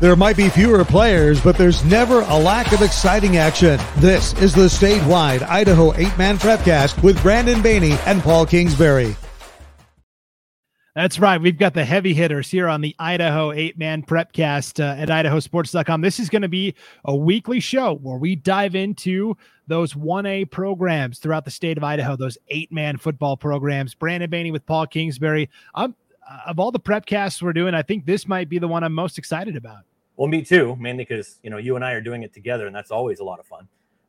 There might be fewer players, but there's never a lack of exciting action. This is the statewide Idaho 8-man prepcast with Brandon Baney and Paul Kingsbury. That's right. We've got the heavy hitters here on the Idaho eight man prepcast uh, at idahosports.com. This is going to be a weekly show where we dive into those 1A programs throughout the state of Idaho, those eight man football programs. Brandon Baney with Paul Kingsbury. I'm uh, of all the prep casts we're doing, I think this might be the one I'm most excited about. Well, me too, mainly because you know you and I are doing it together, and that's always a lot of fun.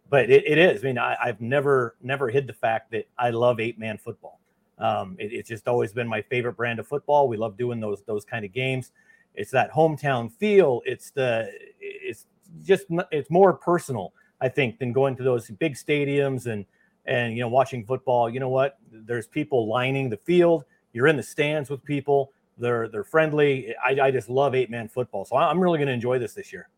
But it, it is. I mean, I, have never never hid the fact that I love eight man football. Um, it, it's just always been my favorite brand of football. We love doing those those kind of games. It's that hometown feel. It's the it's just it's more personal, I think, than going to those big stadiums and and you know watching football. You know what? There's people lining the field you're in the stands with people. They're they're friendly. I, I just love eight man football, so I'm really going to enjoy this this year.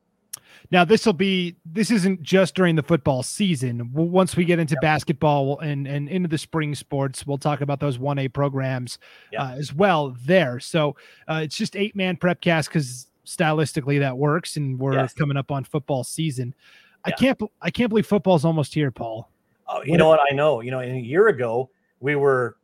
Now this will be this isn't just during the football season. Once we get into yep. basketball and and into the spring sports, we'll talk about those one A programs yep. uh, as well there. So uh, it's just eight man prep cast because stylistically that works, and we're yes. coming up on football season. Yeah. I can't I can't believe football's almost here, Paul. Oh, you what know what I know. You know, a year ago we were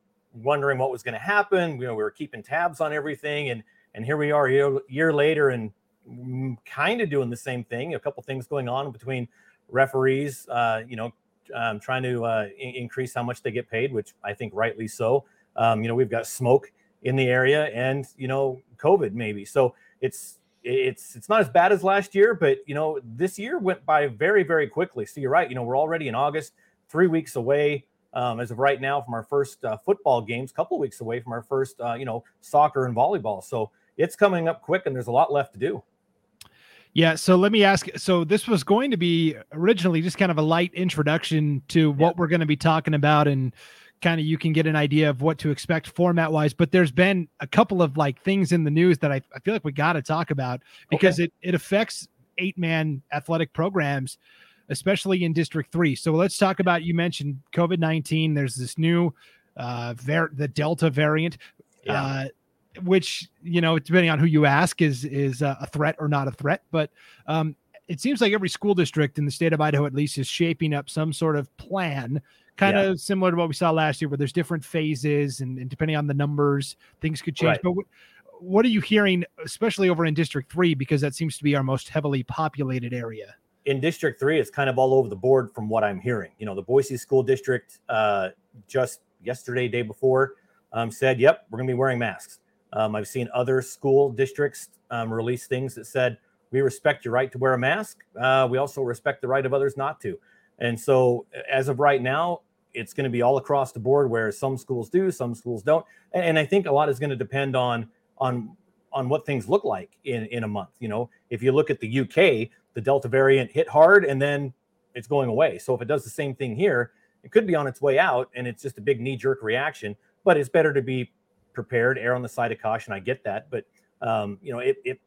wondering what was going to happen. You know, we were keeping tabs on everything, and and here we are a year, year later, and mm, kind of doing the same thing. A couple things going on between referees, uh, you know, um, trying to uh, in- increase how much they get paid, which I think rightly so. Um, you know, we've got smoke in the area, and you know, COVID maybe. So it's it's it's not as bad as last year, but you know, this year went by very very quickly. So you're right. You know, we're already in August, three weeks away um, as of right now from our first uh, football games, a couple weeks away from our first, uh, you know, soccer and volleyball. So it's coming up quick, and there's a lot left to do. Yeah, so let me ask. So this was going to be originally just kind of a light introduction to what yeah. we're going to be talking about, and kind of you can get an idea of what to expect format wise. But there's been a couple of like things in the news that I, I feel like we got to talk about because okay. it it affects eight man athletic programs especially in District 3. So let's talk about you mentioned COVID 19. There's this new, uh, var- the Delta variant. Yeah. Uh, which you know, depending on who you ask, is is uh, a threat or not a threat. But um, it seems like every school district in the state of Idaho, at least, is shaping up some sort of plan, kind yeah. of similar to what we saw last year, where there's different phases, and, and depending on the numbers, things could change. Right. But w- what are you hearing, especially over in District Three, because that seems to be our most heavily populated area? In District Three, it's kind of all over the board from what I'm hearing. You know, the Boise School District uh, just yesterday, day before, um, said, "Yep, we're going to be wearing masks." Um, I've seen other school districts um, release things that said, "We respect your right to wear a mask. Uh, we also respect the right of others not to." And so, as of right now, it's going to be all across the board where some schools do, some schools don't, and, and I think a lot is going to depend on on on what things look like in in a month. You know, if you look at the UK, the Delta variant hit hard and then it's going away. So if it does the same thing here, it could be on its way out and it's just a big knee jerk reaction. But it's better to be prepared, err on the side of caution. I get that, but um, you know, it, it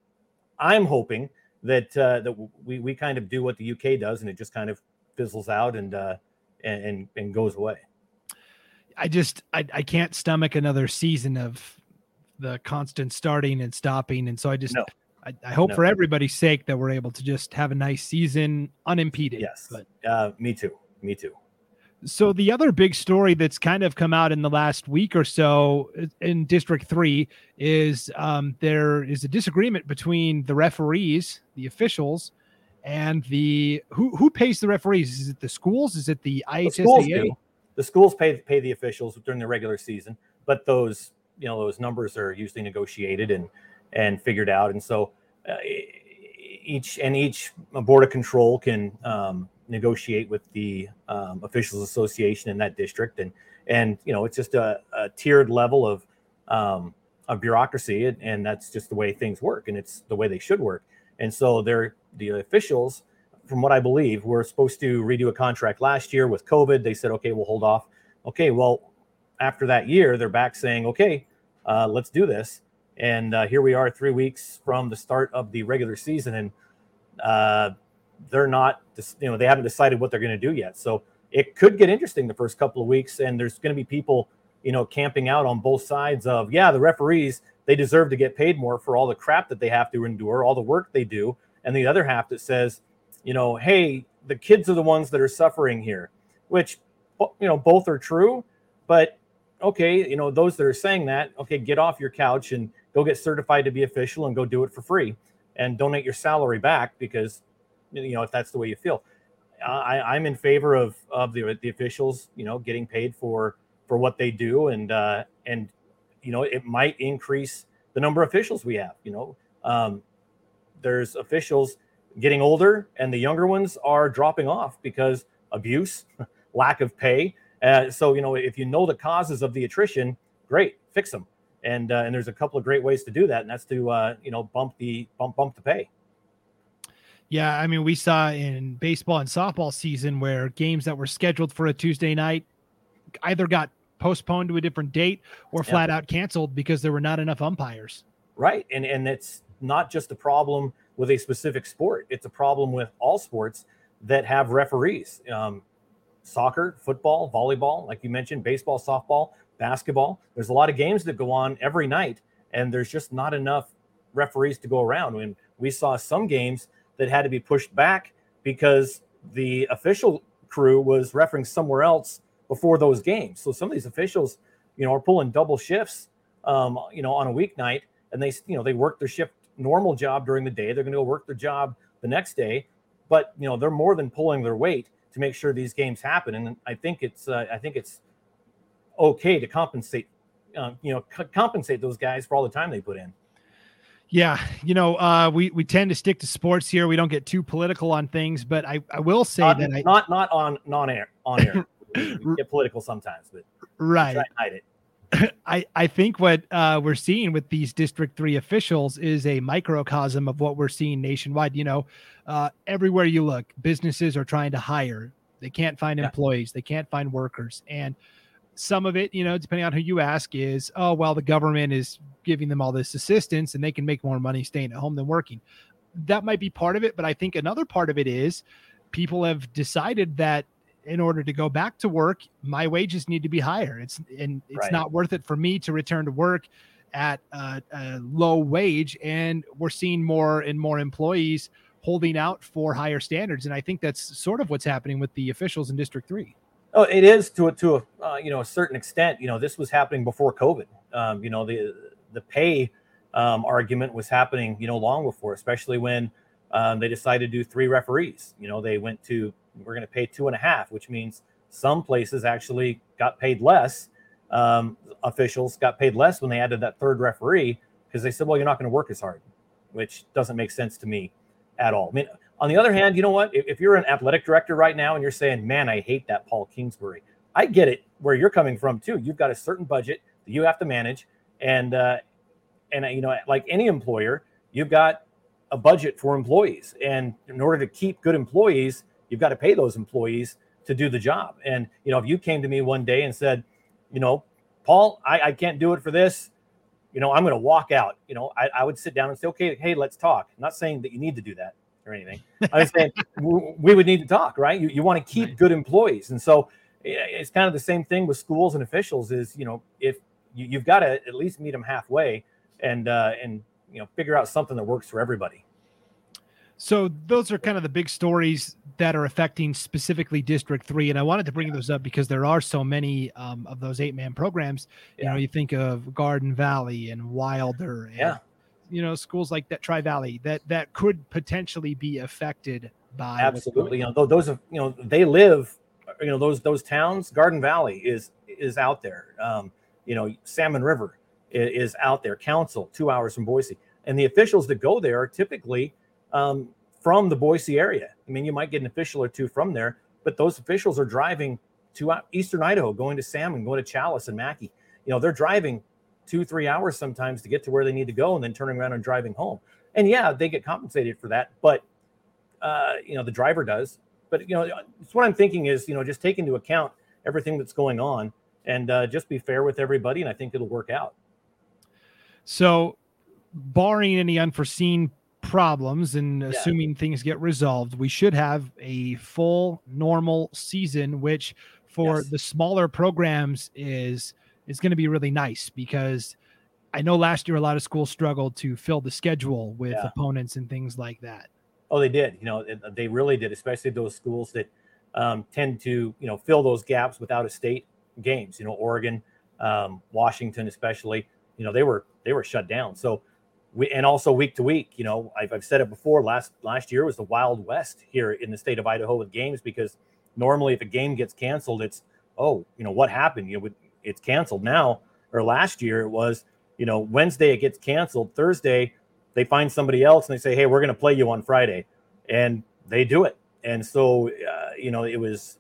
I'm hoping that uh, that we we kind of do what the UK does and it just kind of fizzles out and uh, and, and goes away. I just I, I can't stomach another season of the constant starting and stopping, and so I just no. I, I hope no. for everybody's sake that we're able to just have a nice season unimpeded. Yes, but uh, me too. Me too. So the other big story that's kind of come out in the last week or so in District Three is um, there is a disagreement between the referees, the officials, and the who who pays the referees? Is it the schools? Is it the IHSAA? The schools, the schools pay pay the officials during the regular season, but those you know those numbers are usually negotiated and and figured out. And so uh, each and each board of control can um, negotiate with the um, officials association in that district, and and you know it's just a, a tiered level of um, of bureaucracy, and, and that's just the way things work, and it's the way they should work. And so they're the officials, from what I believe, were supposed to redo a contract last year with COVID. They said, okay, we'll hold off. Okay, well, after that year, they're back saying, okay, uh, let's do this. And uh, here we are, three weeks from the start of the regular season, and uh, they're not, you know, they haven't decided what they're going to do yet. So it could get interesting the first couple of weeks, and there's going to be people, you know, camping out on both sides of, yeah, the referees they deserve to get paid more for all the crap that they have to endure, all the work they do, and the other half that says, you know, hey, the kids are the ones that are suffering here, which you know both are true, but okay, you know those that are saying that, okay, get off your couch and go get certified to be official and go do it for free and donate your salary back because you know if that's the way you feel. I, I'm in favor of of the the officials, you know, getting paid for for what they do, and uh, and you know it might increase the number of officials we have. You know, um, there's officials getting older, and the younger ones are dropping off because abuse, lack of pay. Uh, so you know, if you know the causes of the attrition, great, fix them. And uh, and there's a couple of great ways to do that, and that's to uh, you know bump the bump bump the pay. Yeah, I mean, we saw in baseball and softball season where games that were scheduled for a Tuesday night either got postponed to a different date or flat out canceled because there were not enough umpires. Right, and and it's not just a problem with a specific sport; it's a problem with all sports that have referees. Um, soccer, football, volleyball, like you mentioned, baseball, softball, basketball. There's a lot of games that go on every night, and there's just not enough referees to go around. When we saw some games that had to be pushed back because the official crew was refereeing somewhere else before those games. So some of these officials, you know, are pulling double shifts, um, you know, on a weeknight, and they, you know, they work their shift normal job during the day. They're going to go work their job the next day, but you know, they're more than pulling their weight to make sure these games happen. And I think it's, uh, I think it's okay to compensate, uh, you know, c- compensate those guys for all the time they put in. Yeah, you know, uh, we we tend to stick to sports here. We don't get too political on things, but I, I will say not, that I not not on non air on air. get political sometimes, but right. hide it. I, I think what uh, we're seeing with these District 3 officials is a microcosm of what we're seeing nationwide. You know, uh, everywhere you look, businesses are trying to hire. They can't find yeah. employees, they can't find workers. And some of it, you know, depending on who you ask, is, oh, well, the government is giving them all this assistance and they can make more money staying at home than working. That might be part of it. But I think another part of it is people have decided that in order to go back to work, my wages need to be higher. It's and it's right. not worth it for me to return to work at a, a, low wage. And we're seeing more and more employees holding out for higher standards. And I think that's sort of what's happening with the officials in District Three. Oh, it is to a to a uh, you know a certain extent. You know, this was happening before COVID. Um, you know, the the pay um, argument was happening. You know, long before, especially when um, they decided to do three referees. You know, they went to we're going to pay two and a half, which means some places actually got paid less. Um, officials got paid less when they added that third referee because they said, well, you're not going to work as hard, which doesn't make sense to me at all. I mean, on the other hand, you know what? If, if you're an athletic director right now and you're saying, man, I hate that Paul Kingsbury, I get it where you're coming from too. You've got a certain budget that you have to manage. And, uh, and uh, you know, like any employer, you've got a budget for employees. And in order to keep good employees, you've got to pay those employees to do the job. And you know, if you came to me one day and said, you know, Paul, I, I can't do it for this, you know, I'm going to walk out. You know, I, I would sit down and say, okay, hey, let's talk. I'm not saying that you need to do that or anything. I was saying we would need to talk, right? You, you want to keep right. good employees, and so it's kind of the same thing with schools and officials. Is you know, if you, you've got to at least meet them halfway, and uh, and you know, figure out something that works for everybody. So those are kind of the big stories that are affecting specifically District Three, and I wanted to bring yeah. those up because there are so many um, of those eight-man programs. You know, you think of Garden Valley and Wilder, and, yeah. You know, schools like that Tri Valley that that could potentially be affected by absolutely. You know, those are you know they live. You know, those those towns. Garden Valley is is out there. Um, you know, Salmon River is, is out there. Council, two hours from Boise, and the officials that go there are typically um, from the Boise area. I mean, you might get an official or two from there, but those officials are driving to Eastern Idaho, going to Salmon, going to Challis and Mackay. You know, they're driving two, three hours sometimes to get to where they need to go and then turning around and driving home. And yeah, they get compensated for that, but uh, you know, the driver does. But you know, it's what I'm thinking is, you know, just take into account everything that's going on and uh, just be fair with everybody, and I think it'll work out. So, barring any unforeseen problems and yeah. assuming things get resolved, we should have a full normal season, which for yes. the smaller programs is is going to be really nice because I know last year a lot of schools struggled to fill the schedule with Yeah. opponents and things like that. Oh, they did. You know, they really did, especially those schools that um, tend to, you know, fill those gaps without a state games. You know, Oregon, um, Washington, especially. You know, they were they were shut down. So, we and also week to week. You know, I've, I've said it before. Last last year was the Wild West here in the state of Idaho with games because normally if a game gets canceled, it's oh, you know, what happened? You know, it's canceled now. Or last year it was, you know, Wednesday it gets canceled. Thursday they find somebody else and they say, hey, we're going to play you on Friday, and they do it. And so, uh, you know, it was.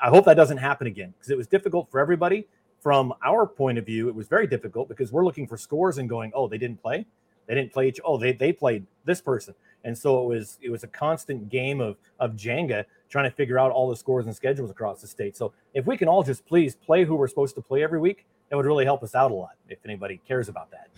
I hope that doesn't happen again because it was difficult for everybody. From our point of view, it was very difficult because we're looking for scores and going, oh, they didn't play, they didn't play each. Oh, they they played this person, and so it was it was a constant game of of Jenga trying to figure out all the scores and schedules across the state. So if we can all just please play who we're supposed to play every week, that would really help us out a lot. If anybody cares about that.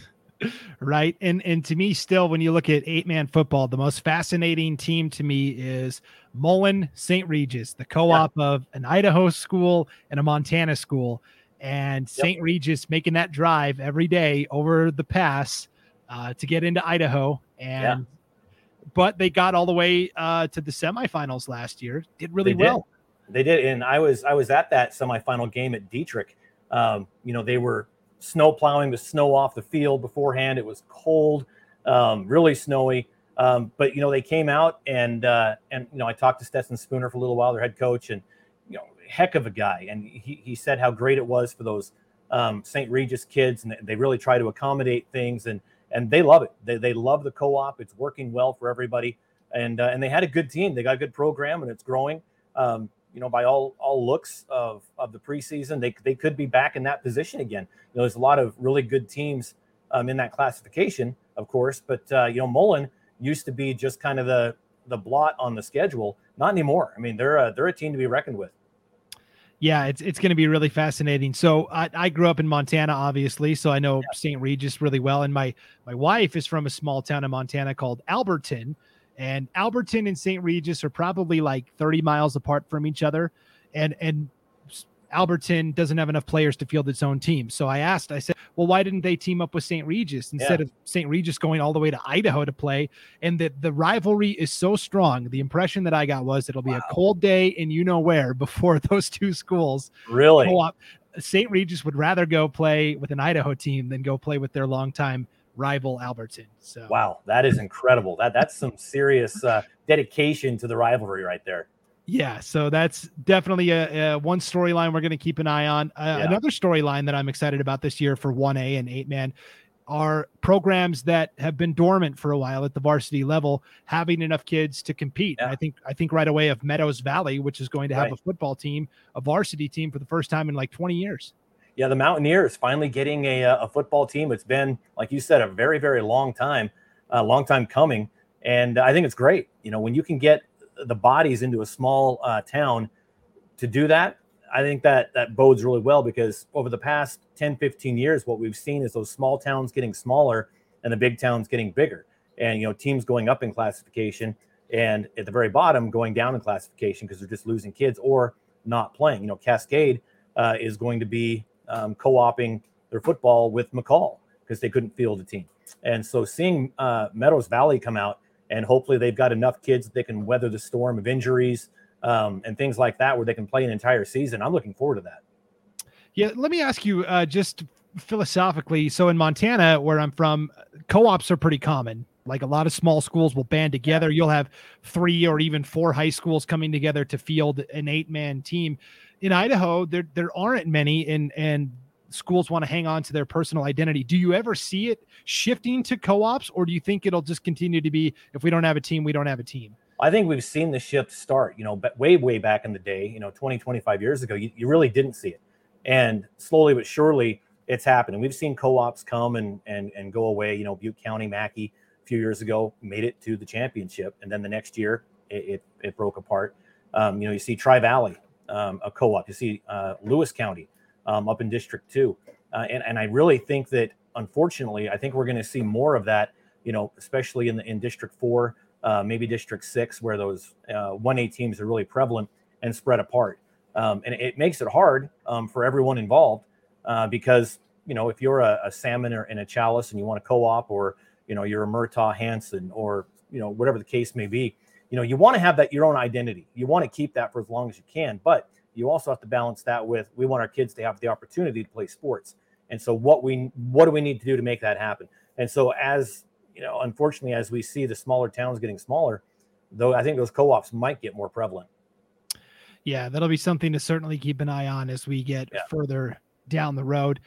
right and and to me still when you look at eight man football the most fascinating team to me is mullan st regis the co-op yeah. of an idaho school and a montana school and st regis making that drive every day over the pass uh, to get into idaho and yeah. but they got all the way uh, to the semifinals last year did really they well did. they did and i was i was at that semifinal game at dietrich um, you know they were snow plowing the snow off the field beforehand. It was cold, um, really snowy. Um, but you know they came out and uh, and you know I talked to Stetson Spooner for a little while, their head coach, and you know heck of a guy. And he he said how great it was for those um, St. Regis kids, and they really try to accommodate things, and and they love it. They they love the co-op. It's working well for everybody, and uh, and they had a good team. They got a good program, and it's growing. Um, you know, by all all looks of of the preseason, they they could be back in that position again. You know, there's a lot of really good teams um, in that classification, of course, but uh, you know, Mullan used to be just kind of the the blot on the schedule. Not anymore. I mean, they're a, they're a team to be reckoned with. Yeah, it's it's going to be really fascinating. So I, I grew up in Montana, obviously, so I know yeah. St. Regis really well, and my my wife is from a small town in Montana called Alberton, and Alberton and St. Regis are probably like 30 miles apart from each other. And and Alberton doesn't have enough players to field its own team. So I asked, I said, well, why didn't they team up with St. Regis instead yeah. of St. Regis going all the way to Idaho to play? And that the rivalry is so strong. The impression that I got was it'll be wow. a cold day in you know where before those two schools really St. Regis would rather go play with an Idaho team than go play with their longtime rival Alberton. So wow, that is incredible. That that's some serious uh, dedication to the rivalry right there. Yeah, so that's definitely a, a one storyline we're going to keep an eye on. Uh, yeah. Another storyline that I'm excited about this year for 1A and 8 man are programs that have been dormant for a while at the varsity level having enough kids to compete. Yeah. I think I think right away of Meadows Valley, which is going to have right. a football team, a varsity team for the first time in like 20 years yeah, the Mountaineers finally getting a, uh, a football team. It's been, like you said, a very, very long time, a long time coming. And I think it's great. You know, when you can get the bodies into a small uh, town to do that, I think that that bodes really well because over the past 10, 15 years, what we've seen is those small towns getting smaller and the big towns getting bigger. And, you know, teams going up in classification and at the very bottom going down in classification because they're just losing kids or not playing. You know, Cascade uh, is going to be um, co-oping their football with McCall because they couldn't field a team. And so seeing uh, Meadows Valley come out and hopefully they've got enough kids that they can weather the storm of injuries um, and things like that where they can play an entire season. I'm looking forward to that. Yeah, let me ask you uh, just philosophically. So in Montana, where I'm from, co-ops are pretty common. Like a lot of small schools will band together. You'll have three or even four high schools coming together to field an eight-man team in Idaho, there there aren't many, and and schools want to hang on to their personal identity. Do you ever see it shifting to co-ops, or do you think it'll just continue to be if we don't have a team, we don't have a team? I think we've seen the shift start, you know, but way, way back in the day, you know, 20, 25 years ago, you, you really didn't see it. And slowly but surely it's happening. We've seen co-ops come and, and, and go away, you know, Butte County, Mackay a few years ago made it to the championship. And then the next year it, it, it broke apart. Um, you know, you see Tri Valley um, a co-op. You see uh, Lewis County um, up in District Two, uh, and and I really think that unfortunately, I think we're going to see more of that. You know, especially in the in District Four, uh, maybe District Six, where those uh, one A teams are really prevalent and spread apart, um, and it makes it hard um, for everyone involved uh, because you know, if you're a, a salmon or in a Challis and you want to co-op, or you know, you're a Murtaugh Hansen, or you know, whatever the case may be, you know, you want to have that your own identity. You want to keep that for as long as you can, but you also have to balance that with we want our kids to have the opportunity to play sports. And so what we what do we need to do to make that happen? And so as you know, unfortunately, as we see the smaller towns getting smaller, though I think those co-ops might get more prevalent. Yeah, that'll be something to certainly keep an eye on as we get yeah. further down the road.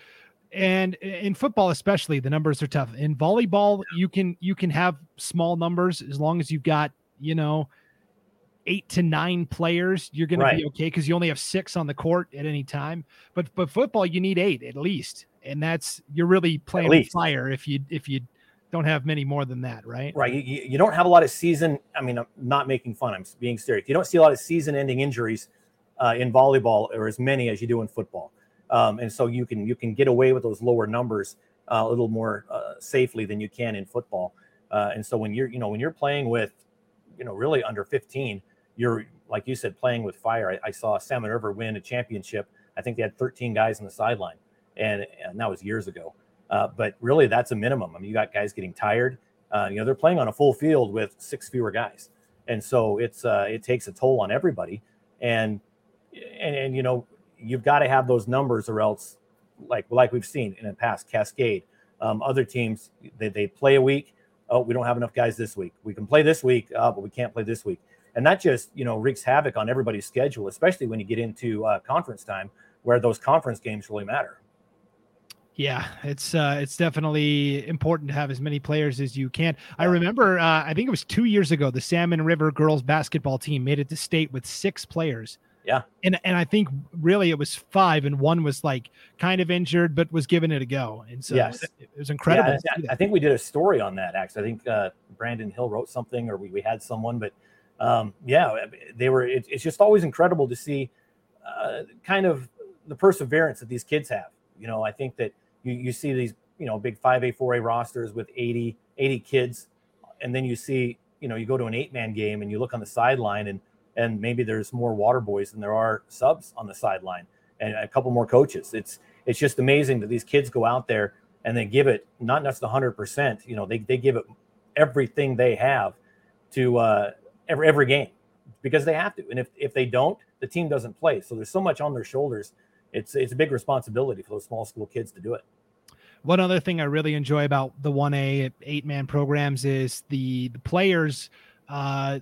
And in football, especially, the numbers are tough. In volleyball, you can you can have small numbers as long as you've got you know eight to nine players. You're going right. to be okay because you only have six on the court at any time. But but football, you need eight at least, and that's you're really playing with fire if you if you don't have many more than that, right? Right. You, you don't have a lot of season. I mean, I'm not making fun. I'm being serious. You don't see a lot of season-ending injuries uh, in volleyball, or as many as you do in football. Um, and so you can you can get away with those lower numbers uh, a little more uh, safely than you can in football. Uh, and so when you're you know when you're playing with you know really under 15, you're like you said playing with fire. I, I saw Salmon River win a championship. I think they had 13 guys on the sideline, and, and that was years ago. Uh, but really, that's a minimum. I mean, you got guys getting tired. Uh, you know, they're playing on a full field with six fewer guys, and so it's uh, it takes a toll on everybody. And and and you know, you've got to have those numbers, or else, like like we've seen in the past, Cascade, um, other teams they, they play a week. Oh, we don't have enough guys this week. We can play this week, uh, but we can't play this week. And that just you know wreaks havoc on everybody's schedule, especially when you get into uh, conference time, where those conference games really matter. Yeah, it's uh, it's definitely important to have as many players as you can. I remember, uh, I think it was two years ago, the Salmon River girls basketball team made it to state with six players. Yeah, and and I think really it was five, and one was like kind of injured, but was giving it a go. And so yes. it was incredible. Yeah, I, I, think we did a story on that. Actually, I think uh, Brandon Hill wrote something, or we, we had someone, but um, yeah, they were. It, it's just always incredible to see uh, kind of the perseverance that these kids have. You know, I think that you, you see these, you know, big 5A, 4A rosters with 80, 80 kids. And then you see, you know, you go to an eight man game and you look on the sideline and, and maybe there's more water boys than there are subs on the sideline and a couple more coaches. It's, it's just amazing that these kids go out there and they give it not just the hundred percent, you know, they, they give it everything they have to uh, every, every game because they have to. And if, if they don't, the team doesn't play. So there's so much on their shoulders. It's, it's a big responsibility for those small school kids to do it. One other thing I really enjoy about the 1A eight man programs is the, the players. Uh,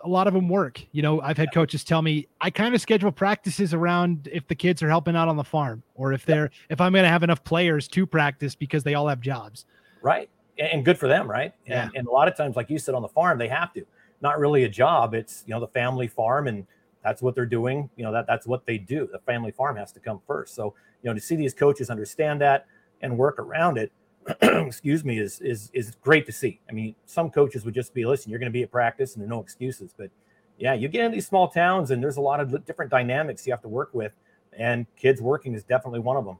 a lot of them work. You know, I've had coaches tell me I kind of schedule practices around if the kids are helping out on the farm or if they're if I'm going to have enough players to practice because they all have jobs. Right. And good for them, right? Yeah. And, and a lot of times, like you said, on the farm, they have to. Not really a job. It's you know the family farm, and that's what they're doing. You know that that's what they do. The family farm has to come first. So you know to see these coaches understand that and work around it excuse me is is is great to see i mean some coaches would just be listen you're going to be at practice and there are no excuses but yeah you get in these small towns and there's a lot of different dynamics you have to work with and kids working is definitely one of them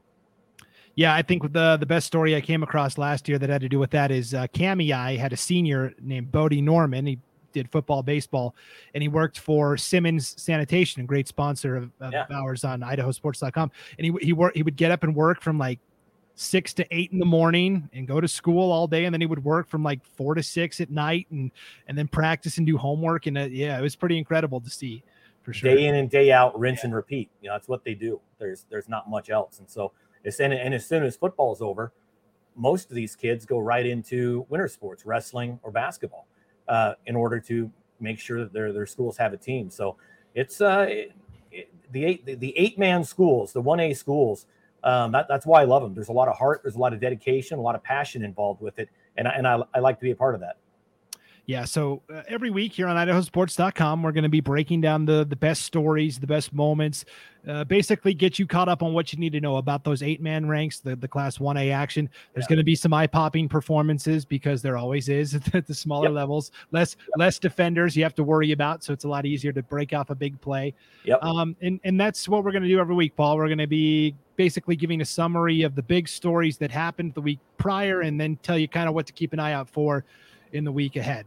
yeah, I think the the best story I came across last year that had to do with that is uh, I had a senior named Bodie Norman. He did football, baseball, and he worked for Simmons Sanitation, a great sponsor of, of yeah. ours on IdahoSports.com. And he he worked he would get up and work from like six to eight in the morning and go to school all day. And then he would work from like four to six at night and and then practice and do homework. And uh, yeah it was pretty incredible to see for sure. Day in and day out rinse yeah. and repeat. You know that's what they do. There's there's not much else. And so it's and, and as soon as football is over most of these kids go right into winter sports wrestling or basketball uh, in order to make sure that their their schools have a team so it's uh it, it, the eight the, eight man schools the 1a schools um, that, that's why I love them. There's a lot of heart, there's a lot of dedication, a lot of passion involved with it, and I, and I, I like to be a part of that. Yeah, so uh, every week here on idahosports.com, we're going to be breaking down the the best stories, the best moments, uh, basically get you caught up on what you need to know about those eight man ranks, the, the class 1A action. There's yeah. going to be some eye popping performances because there always is at the smaller yep. levels. Less yep. less defenders you have to worry about, so it's a lot easier to break off a big play. Yep. Um, and and that's what we're going to do every week, Paul. We're going to be basically giving a summary of the big stories that happened the week prior, and then tell you kind of what to keep an eye out for in the week ahead.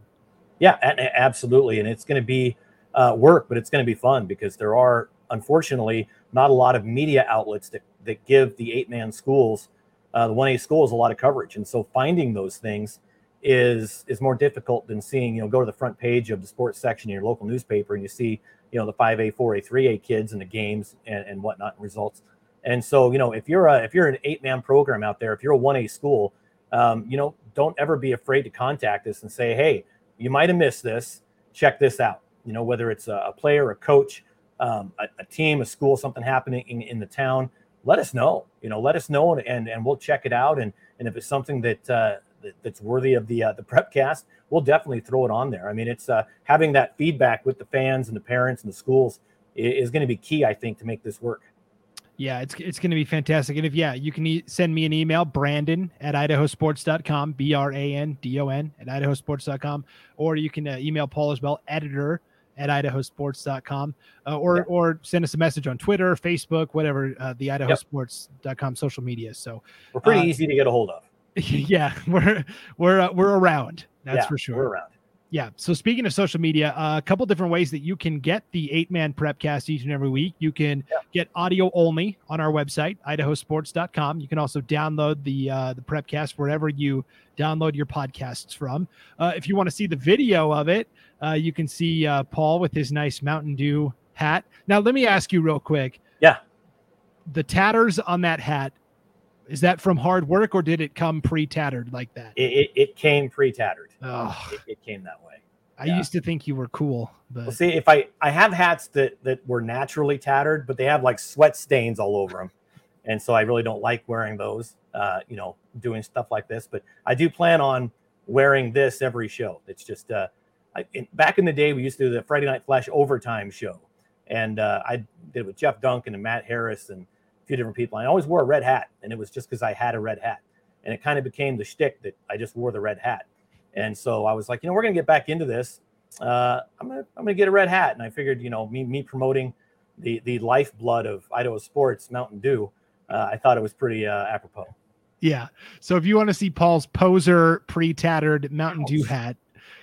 Yeah, absolutely. And it's going to be uh, work, but it's going to be fun because there are, unfortunately, not a lot of media outlets that, that give the eight man schools uh, the 1A school is a lot of coverage. And so finding those things is is more difficult than seeing, you know, go to the front page of the sports section in your local newspaper and you see, you know, the 5A, 4A, 3A kids and the games and, and whatnot and results. And so, you know, if you're a if you're an eight man program out there, if you're a 1A school, um, you know, don't ever be afraid to contact us and say, hey, you might have missed this. Check this out. You know, whether it's a, player, a coach, um, a, a, team, a school, something happening in, in, the town, let us know. You know, let us know, and, and, and we'll check it out. And and if it's something that, uh, that that's worthy of the uh, the prep cast, we'll definitely throw it on there. I mean, it's uh, having that feedback with the fans and the parents and the schools is, is going to be key, I think, to make this work. Yeah, it's it's going to be fantastic. And if yeah, you can e- send me an email, Brandon at idahosports.com, B R A N D O N at idahosports.com, or you can uh, email Paul as well, editor at idahosports.com, uh, or yeah. or send us a message on Twitter, Facebook, whatever uh, the idahosports.com social media. So we're pretty uh, easy to get a hold of. Yeah, we're we're uh, we're around. That's yeah, for sure. We're around. Yeah. So speaking of social media, uh, a couple different ways that you can get the eight man prepcast each and every week. You can yeah. get audio only on our website, idahosports.com. You can also download the uh, the prepcast wherever you download your podcasts from. Uh, if you want to see the video of it, uh, you can see uh, Paul with his nice Mountain Dew hat. Now, let me ask you real quick. Yeah. The tatters on that hat, is that from hard work or did it come pre-tattered like that? It, it, it came pre-tattered. Oh. It, it, came that way. I yeah. used to think you were cool, but well, see if I I have hats that that were naturally tattered, but they have like sweat stains all over them, and so I really don't like wearing those. Uh, you know, doing stuff like this, but I do plan on wearing this every show. It's just uh, I, in, back in the day we used to do the Friday Night Flash overtime show, and uh, I did it with Jeff Duncan and Matt Harris and a few different people. I always wore a red hat, and it was just because I had a red hat, and it kind of became the shtick that I just wore the red hat. And so I was like, you know, we're gonna get back into this. Uh, I'm gonna I'm gonna get a red hat, and I figured, you know, me me promoting the the lifeblood of Idaho sports, Mountain Dew. Uh, I thought it was pretty uh, apropos. Yeah. So if you want to see Paul's poser pre-tattered Mountain Ouch. Dew hat,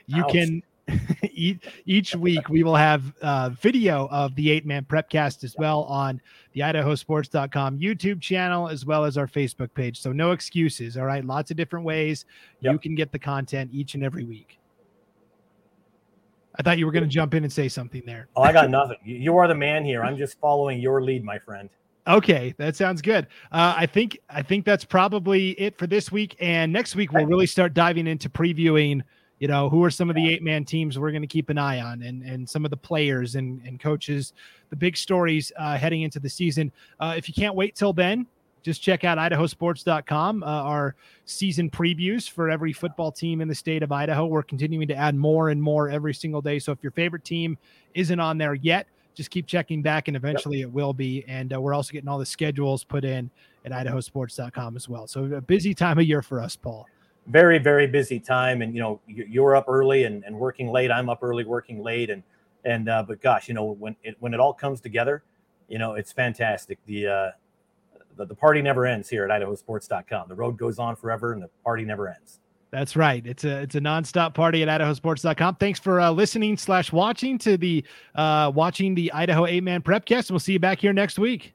you Ouch. can each week we will have uh, video of the eight man prepcast as well on the idahosports.com youtube channel as well as our facebook page. So no excuses all right? Lots of different ways yep. you can get the content each and every week. I thought you were going to jump in and say something there. Oh i got nothing. You are the man here. I'm just following your lead my friend. Okay, that sounds good. Uh, I think I think that's probably it for this week. And next week we'll really start diving into previewing you know who are some of the eight man teams we're going to keep an eye on and and some of the players and and coaches the big stories uh, heading into the season. Uh, if you can't wait till then just check out idahosports.com uh, our season previews for every football team in the state of idaho. We're continuing to add more and more every single day. So if your favorite team isn't on there yet just keep checking back and eventually yep. it will be. And uh, we're also getting all the schedules put in at idahosports.com as well. So a busy time of year for us paul very very busy time and you know you're up early and, and working late i'm up early working late and and uh, but gosh you know when it when it all comes together you know it's fantastic the uh the, the party never ends here at idahosports.com the road goes on forever and the party never ends that's right. It's a it's a nonstop party at idahosports.com. Thanks for uh, listening slash watching to the uh, watching the Idaho eight man prepcast. We'll see you back here next week.